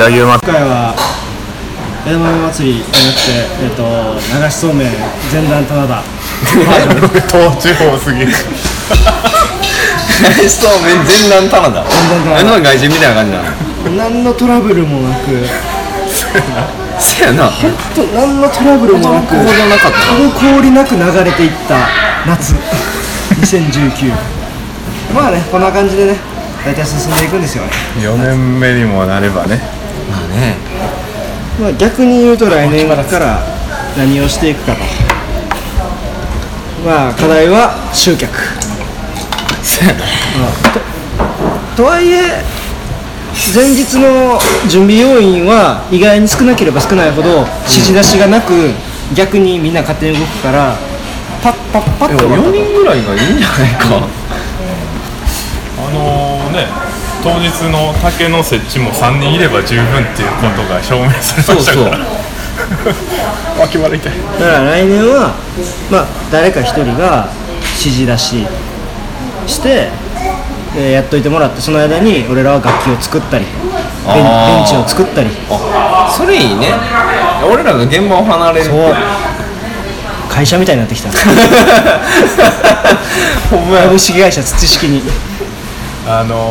上げます。今回は枝豆祭りじゃなくて、えっと流しそうめん前段棚田。東地方すぎる。そうめん全段棚だ段あの外人みたいな感じだ何のトラブルもなく。せやな。と何のトラブルもなくほどなかった。滞りなく流れていった夏。2019まあねこんな感じでね大体進んでいくんですよね、4年目にもなればねまあね。まあ、逆に言うと来年から何をしていくかと。まあ課題は集客。せやな。とはいえ前日の準備要員は意外に少なければ少ないほど指示出しがなく逆にみんな勝手に動くからパッパッパッと4人ぐらいがいいんじゃないか。あのね当日の竹の設置も3人いれば十分っていうことが証明されましたから。脇腹痛いだから来年はまあ誰か一人が指示出ししてでやっといてもらってその間に俺らは楽器を作ったりベンベあーンチを作ったり。あそれいいね。俺らが現場を離れる。ってそう。会社みたいになってきた。ほんまや。株式会社土式にあの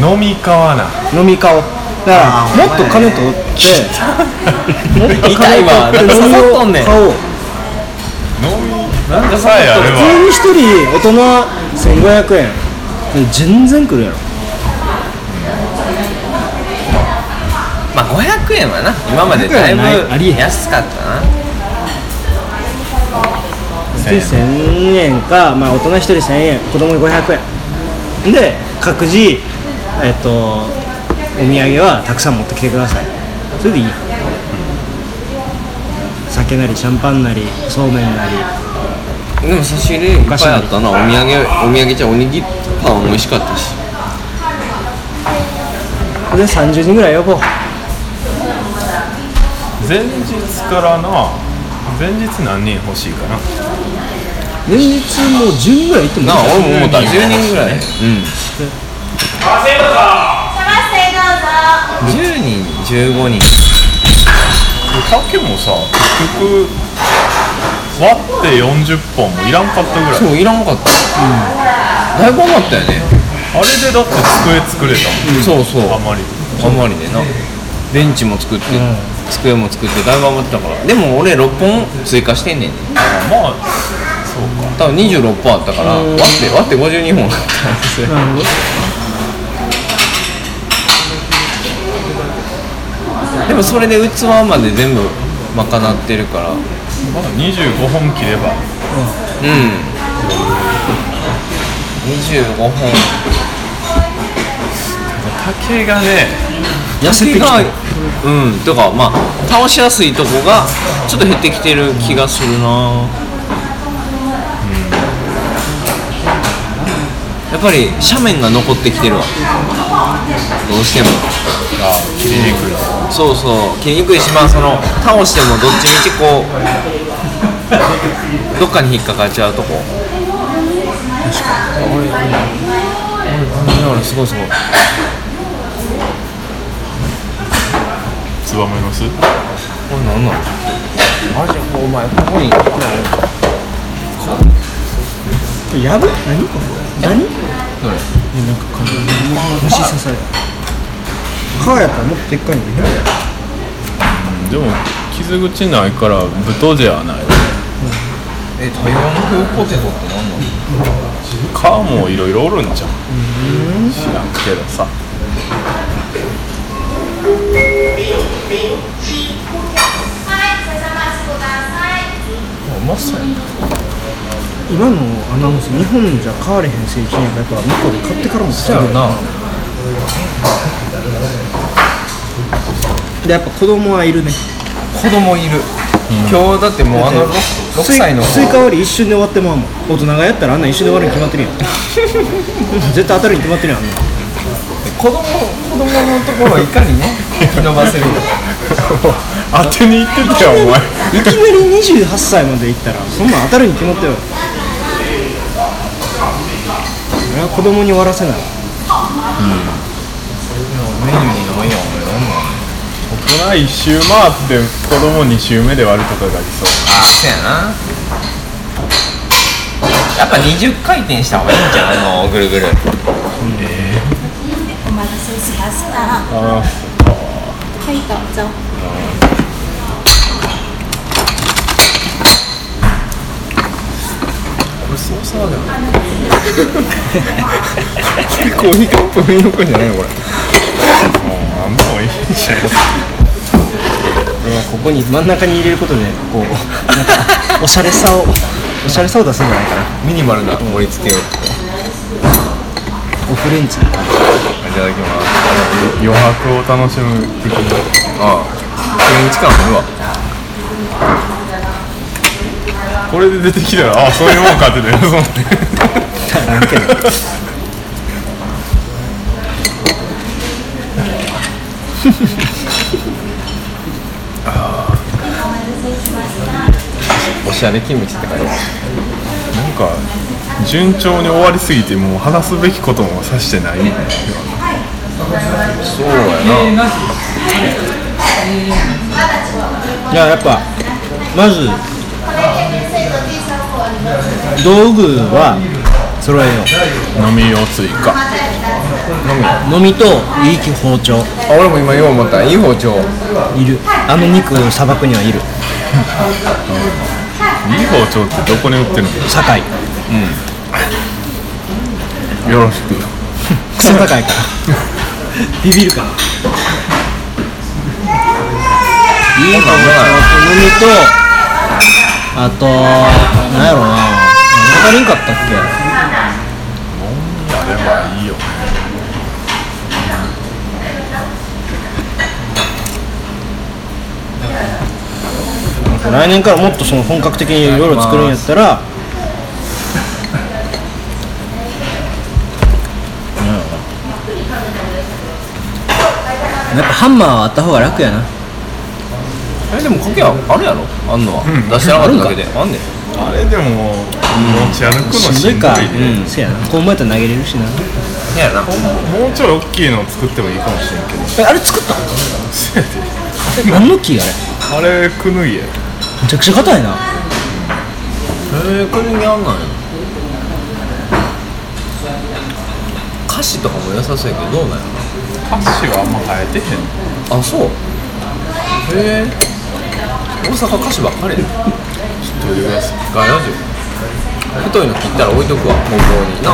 ー、飲み川な。飲み顔だからもっと金取って。もっと痛金取って飲みを買おう飲みなんかさえあれば全員一人大人1500円。で全然来るやろ。まあ500円はな今までだいぶ500円はないありえへん。安かったな。で1000円か、まあ、大人1人1000円子供に500円で各自えっとお土産はたくさん持ってきてください。それでいい。酒なりシャンパンなりそうめんなり。でも差し入れいっぱいあったな。お土産お土産じゃおにぎりパン美味しかったし。で30人ぐらい呼ぼう。前日からな。前日何人欲しいかな前日もう10人ぐらい行ってもいいなあ俺も思った。10人ぐらいうん。10人15人。竹もさ結局割って40本もいらんかったぐらい。そういらんかった。だいぶ余ったよね。あれでだって机作れたもん、そうそう。あまり。あんまりでな。ベンチも作って、机も作ってだいぶ余ってたから。でも俺6本追加してんねん。ねまあ多分26本あったから割って割って52本だったん。ですよでもそれで器まで全部賄ってるから。まだ25本切れば。うん。25本。竹がね痩せてきた。がうん。とかまあ倒しやすいとこがちょっと減ってきてる気がするなぱり斜面が残ってきてるわ。どうしても。あ切りにくい。そうそう。切りにくいしまあその倒してもどっちみちこう どっかに引っかかっちゃうとこ。確かに。俺俺俺すごいすごい。ツバメの巣？これなんなのあれじゃお前ここにやぶ何これ何？どれ。えなんか虫刺された。歯やったらもっとでっかいのにでも傷口ないからブトジェはないえ台湾風ポテトって何なの？皮もいろいろおるんじゃん。知らんけどさ。うまそうやな今のアナウンス日本じゃ買われへん製品やからやっぱ向こうで買ってからもそうやろな。でやっぱ子供はいるね。子供いる、今日だってもうあの 6, スイ歳の。子スイカ割り一瞬で終わってまうもん。大人がやったらあんなん一瞬で終わるに決まってるやん。絶対当たるに決まってるやん。あんなん子供子供のところをいかにね引き伸ばせるか。当てに行ってたよお前。いきなり28歳までいったらそんなん当たるに決まってるよ俺は子供に終わらせない。メニューにないやんなんなん大1周回って子供2周目で割るとかがありそう。ああそうやな。やっぱ20回転した方がいいんじゃんあのぐるぐる。お待たせしました。あはい、どうぞ。これ操作だよコーヒーカップ上に置くんじゃないのこれあもういいんじゃないですかここに真ん中に入れることでこうおしゃれさをおしゃれさを出すんじゃないかなミニマルな盛り付けをオフレンチいただきます余白を楽しむ的なああフレンチ感あるわこれで出てきたらあそういうもんかってね。なんけどおしゃれキムチって書いてある。なんか順調に終わりすぎてもう話すべきことも指してない。そうやないややっぱまず道具は揃えよ飲みを追加。う飲みといい包丁あ俺も今よう思った。いい包丁。いる。あの肉をさばくにはいる。いい包丁ってどこに売ってるの？堺。よろしく。クソ高いから。ビビるから。いい包丁と飲みとあとなんやろな。何足りんかったっけ？やればいいよ来年からもっとその本格的にいろいろ作るんやったらやっぱハンマーはあった方が楽やなえでもかけああるやろ？あんのは、出してなかっただけで。あんねん。あれでも持ち歩くのしんどいかいで、うん。せやな。こう思えたら投げれるしな。そうやな。もうちょい大きいの作ってもいいかもしれんけど。えあれ作ったせやで。え何の木あれ？あれくぬぎや。めちゃくちゃ硬いな。へえこれにあんなんや。歌詞とかも良さそうやけどどうなんや歌詞はあんま生えてへん。あそう。へえ大阪歌詞ばっかりや。んというやつガヤラジオ太いの切ったら置いとくわ本当に。な。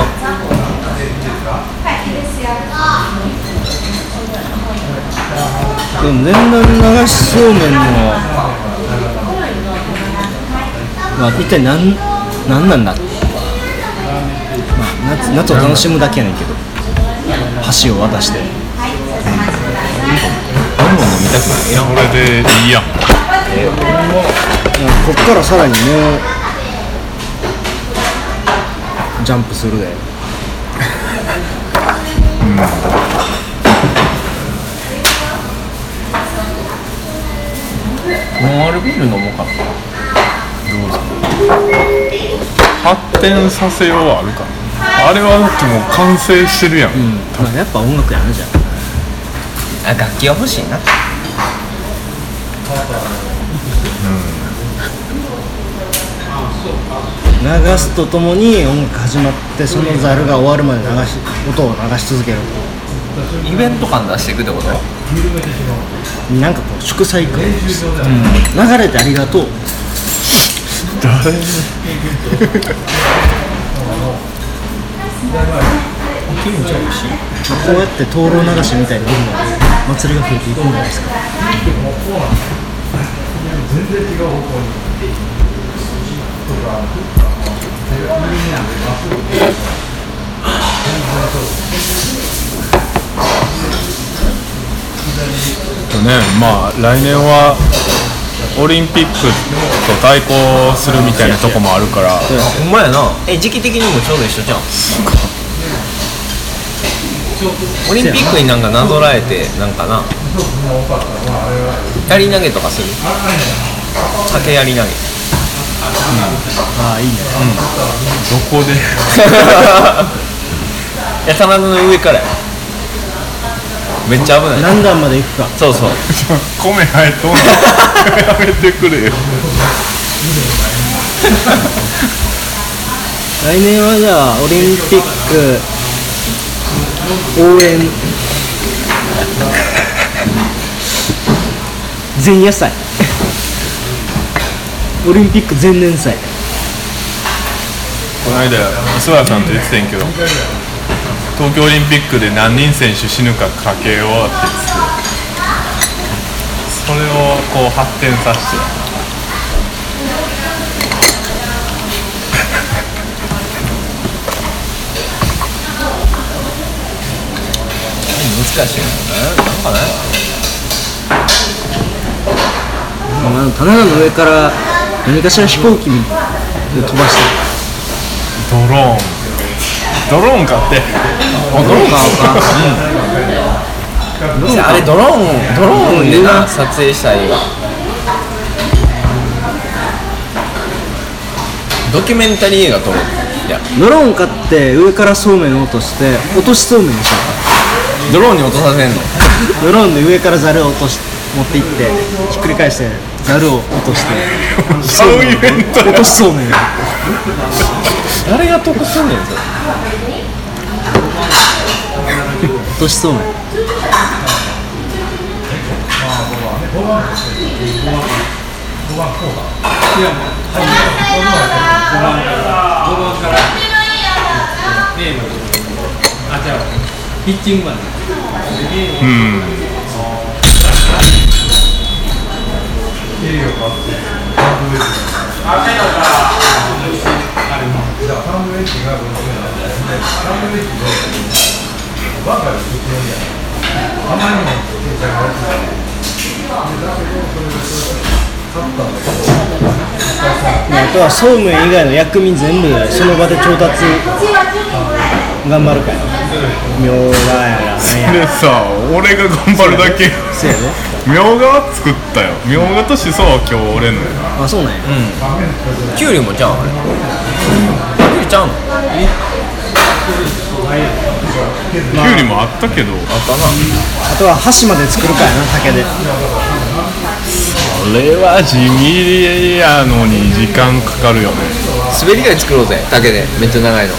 でも全然流しそうめんの。は一体何何なんだ。まあ夏夏を楽しむだけやねんけど。箸を渡して。飲みたくない。やんこれでいいやんいやこっからさらにもうジャンプするで。ノンアルビール飲もうかな。発展させようはあるかな。あれはだってもう完成してるやん、まあやっぱ音楽やなじゃあ。あ楽器は欲しいな流すとともに音楽始まってそのザルが終わるまで流し音を流し続ける。イベント感出していくってこと？なんかこう祝祭感、流れてありがとう。誰？こうやって灯籠流しみたいにどんどん祭りが増えていくんじゃないですかとねまあ来年はオリンピックと対抗するみたいなとこもあるから。ほんまやな。え時期的にもちょうど一緒じゃん。オリンピックになんかなぞらえてなんかな。やり投げとかする？竹やり投げああいいね。どこで？い や棚の上から。やめっちゃ危ない。何段まで行くか。そうそう。米入っとんの。やめてくれよ。来年はじゃあオリンピック応援。前夜祭オリンピック前年祭。この間諏訪さんと言ってたんやけど東京オリンピックで何人選手死ぬかかけようって言っててそれをこう発展させて。難しいよねなんかねまあ棚田の上から何かしら飛行機で飛ばしてドローン。ドローン買って。ドローン買おうか。あれドローンドローンでな撮影したいわドキュメンタリー映画撮るいやドローン買って上からそうめんを落として落としそうめんにしよドローンに落とさせんの？うかドローンで上からザルを落とし持っていってひっくり返してザルを落としてシャウイベント落としそうめん誰が得すんねんそれ落としそうめんあとはそうめん以外の薬味全部その場で調達。頑張るからみょうがやらなんでさ俺が頑張るだけ。せやでみょうがは作ったよ。みょうがとしそは今日俺の。よあそうなんや。キュウリもちゃうんあれ。キュウリちゃうの？きゅうりもあったけど。あったな。あとは箸まで作るかやな竹で。それは地味やのに時間かかるよね。滑り台作ろうぜ竹で。めっちゃ長いの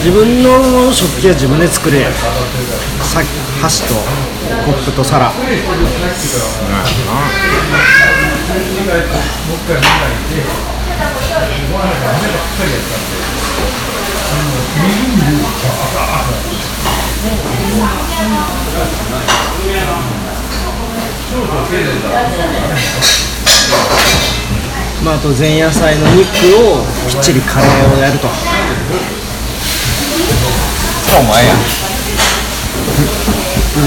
自分の食器は自分で作れ。さ箸とコップと皿。まあ、あと前夜祭の肉をきっちりカレーをやると。お前や。じ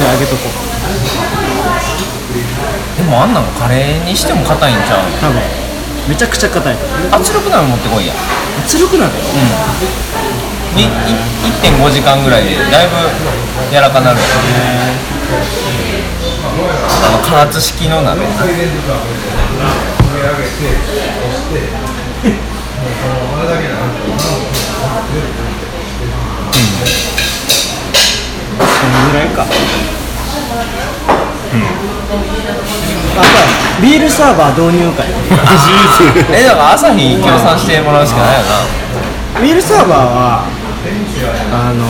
ゃああげとこう。でもあんなのカレーにしても硬いんちゃう多分。めちゃくちゃ硬い。圧力鍋持ってこいや。圧力鍋？にい1.5時間ぐらいでだいぶ柔らかなる。やんあの加圧式の鍋 そのぐらいか。あとはビールサーバー導入会。えだから朝日協賛してもらうしかないよな。ビールサーバーはあの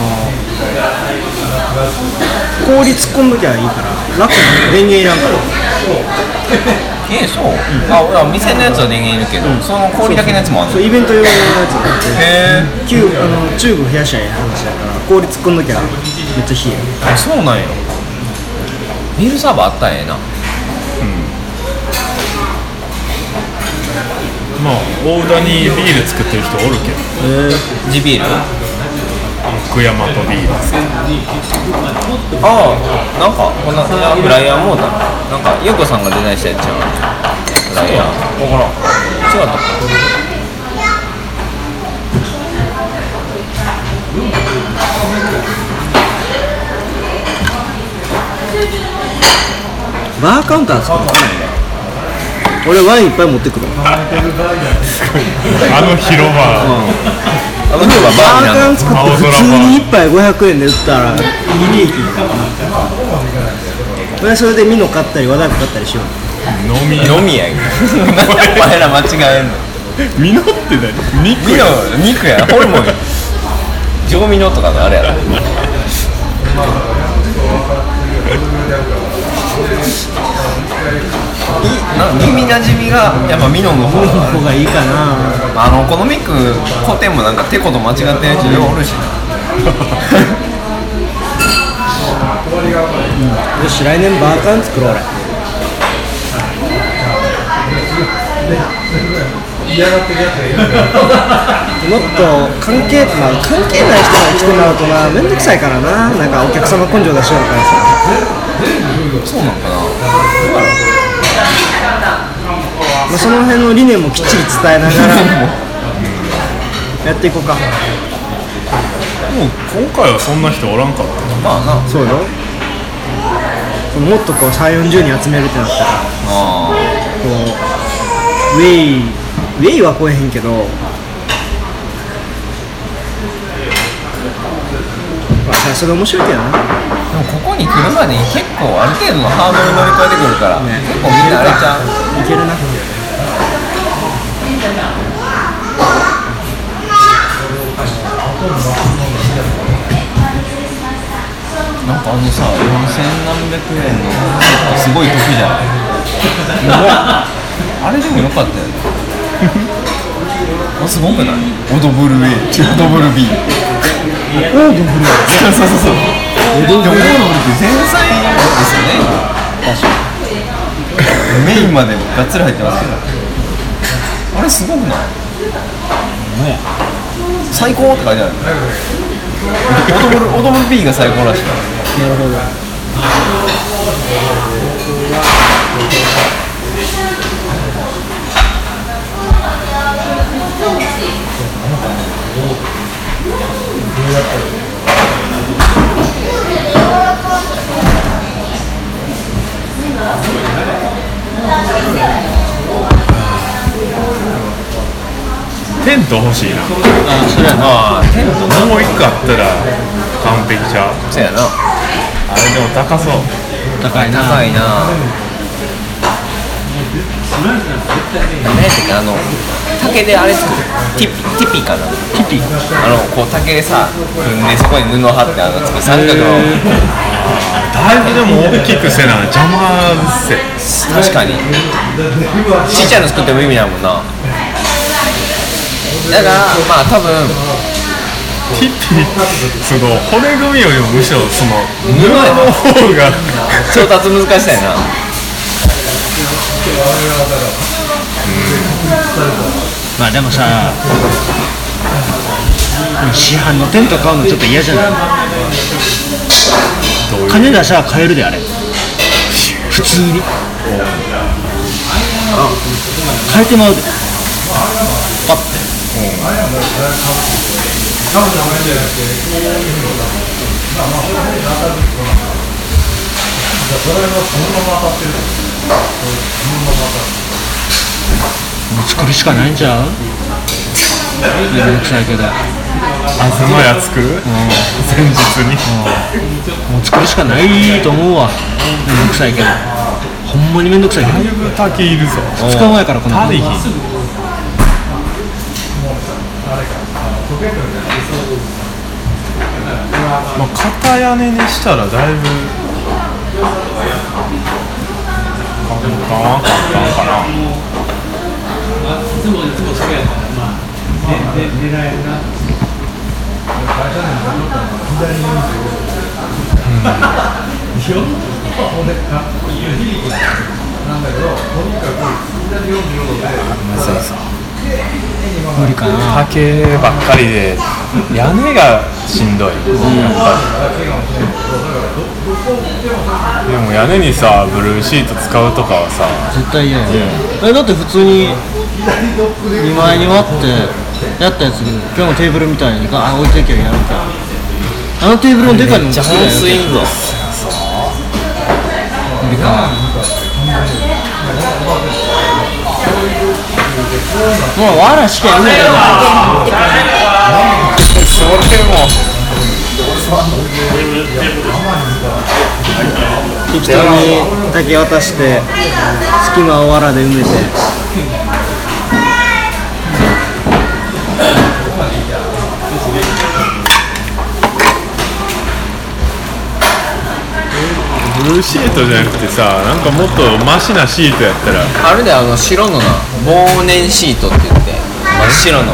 氷突っ込んどきゃいいから楽に電源いらんからえそう、あ俺は店のやつは電源いるけど、その氷だけのやつもある。のへそうイベント用のやつがあって。え旧あのチューブ増やしゃいい話だから氷突っ込んどきゃめっちゃ冷える。あそうなんや。ビールサーバーあったんやな。まあ大田にビール作ってる人おるけど。地ビール？福山とビールああなんかこんなフライヤーもうたなんかヨコさんがデザインしたやつちゃう。フライヤー分からん違ったかバーカウンター作るのかな俺ワインいっぱい持ってくるあの広場、あの人はバーにな。るバーカン作って普通に1杯500円で売ったら利益俺それでミノ買ったり和太鼓買ったりしよう。飲み飲みやん。お前ら間違えんの。ミノって何？肉ミノ肉やホルモンや上ミノとかのあれやろ耳なじみがやっぱミノの方こが。こがいいかなあのお好みック古典もなんかテコと間違ってるやつようおるし。な よし来年バーカン作ろう俺 もっと関係まあ関係ない人が来てもらうとなめんどくさいからな。なんかお客様根性出しよるからさそうなんかな。まあ、その辺の理念もきっちり伝えながら。やっていこうか。もう今回はそんな人おらんかったまあな。そうよ。もっとこう3 4 0人集めるってなったらあこうウェイウェイは来えへんけどまあそれ面白いけどな。ーでもここに来るまでに結構ある程度のハードル乗り越えてくるから、ね。結構みんなあれちゃう。いけるななんかあのさ4000何百円のセットすごい得じゃない あれでもよかったよね。あすごくない？オドブル A オドブル B オードブルそうそうそうそうオドブルって前菜ですよね確かにメインまでがっつり入ってますけどあれすごくない最高って書いてあるオドブルオドブル B が最高らしいなるほどテント欲しいな。あそれやな。テントもう一個あったら完璧ちゃう。そうやな。あれでも高そう。高いな。高いな。何やったっけあの竹であれ作る。ティピティピかな。ティピ。あのこう竹でさ組んでそこに布貼ってあの作る三角のでも大きくせな邪魔せ。確かに。ちっちゃいの作っても意味ないもんな。だからまあ多分。ティピその骨組みよりもむしろその布の方が。調達難しさやなまあでもさ市販のテント買うのちょっと嫌じゃない？金出したら買えるであれ。普通に。買えてまうで。パッて。もう作るしかないんちゃう？めんどくさいけど。あそのや作る前日に。もう作るしかないと思うわ。めんどくさいけど。ほんまにめんどくさいけど。だいぶ滝いるぞ。2日前からこの。足りひん。まあ片屋根にしたらだいぶ。簡単は簡単かな無理かな竹ばっかりで屋根がしんどい、やっぱりでも屋根にさブルーシート使うとかはさ絶対嫌やねえだって普通に2枚に割ってやったやつ今日のテーブルみたいにガー置いていけばやるか。らあのテーブルのでかいのもめっちゃ本いんぞ無理かなもうわらしかいないよ。それも適当に竹渡して隙間をわらで埋めてブルーシートじゃなくてさなんかもっとマシなシートやったら。あるであの白のな忘年シートって言って真っ白の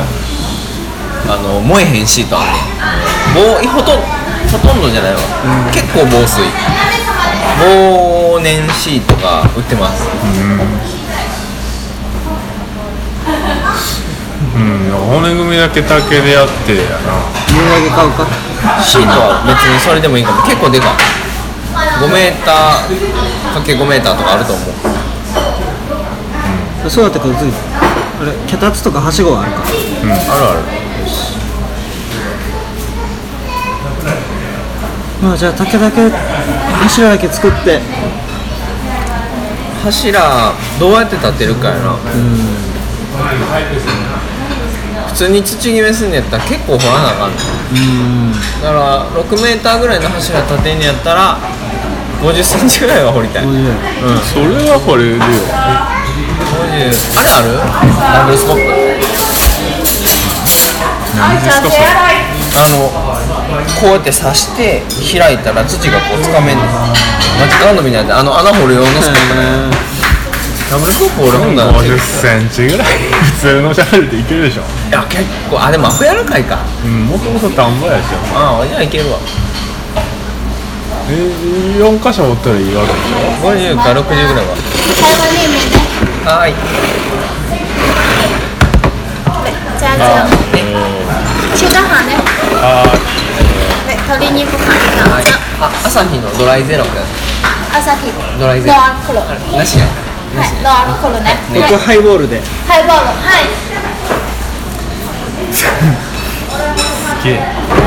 あの燃えへんシートあんねん。棒ほとんほとんどじゃないわ、結構防水。忘年シートが売ってます。うん。骨組みだけ竹でやってやな。家だけ買うか。シートは別にそれでもいいかも。結構でかい5メーターかけ5メーターとかあると思う。そうだったから次あれ脚立とかはしごがあるか？あるある。まあじゃあ竹だけ柱だけ作って。柱どうやって立てるかやな。普通に土決めすんのやったら結構掘らなあかんねん。だから6メーターぐらいの柱立てんのやったら50センチぐらいは掘りたい。50それはこれでよ。あれある？ダブルスコップ何ですかそれ？あのこうやって刺して開いたら土がこうつかめんねん。マジカンドみたいな。あの穴掘る用のスコップねダブルスコップ俺ほんなら50センチぐらい普通のシャベルでいけるでしょ。いや結構。あでもアホ柔らかいか。うんもともと田んぼやし。ああじゃあいけるわえ4箇所持ったらいいわけでしょ？50か60ぐらいは。台湾面面ねはい。加酱中華飯ねあで鶏肉飯はい加あ朝日のドライゼロくだ朝日ドライゼロアルコールはい。なしやノンアルコールね僕ハイボールでハイボールはい。すげえ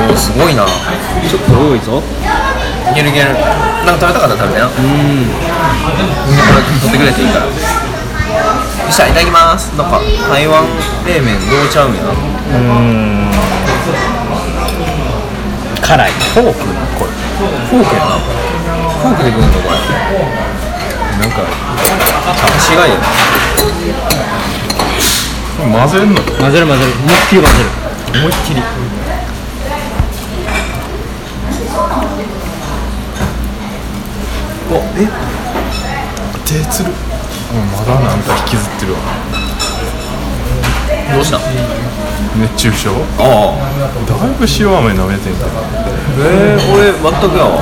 おーすごい。なちょっと多い。ぞいけるいけるなんか食べたかったら食べてなうん。みん。なこれ取ってくれていいから。よっしゃいただきます。なんか台湾冷麺どうちゃうん。や辛い。フォーク？これ。フォークやな。フォークで食うんのこれ。なんか足がいいよ混ぜんの？混ぜる混ぜる。思いっきり混ぜる。思いっきりおえ？手つる。うんまだなんか引きずってるわ。どうした？熱中症？ああ。だいぶ塩飴舐めてんけどえー、俺全くやわ。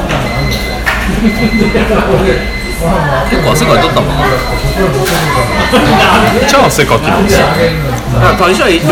結構汗かいとったもんな。めっちゃ汗かきなんですよ代謝いいって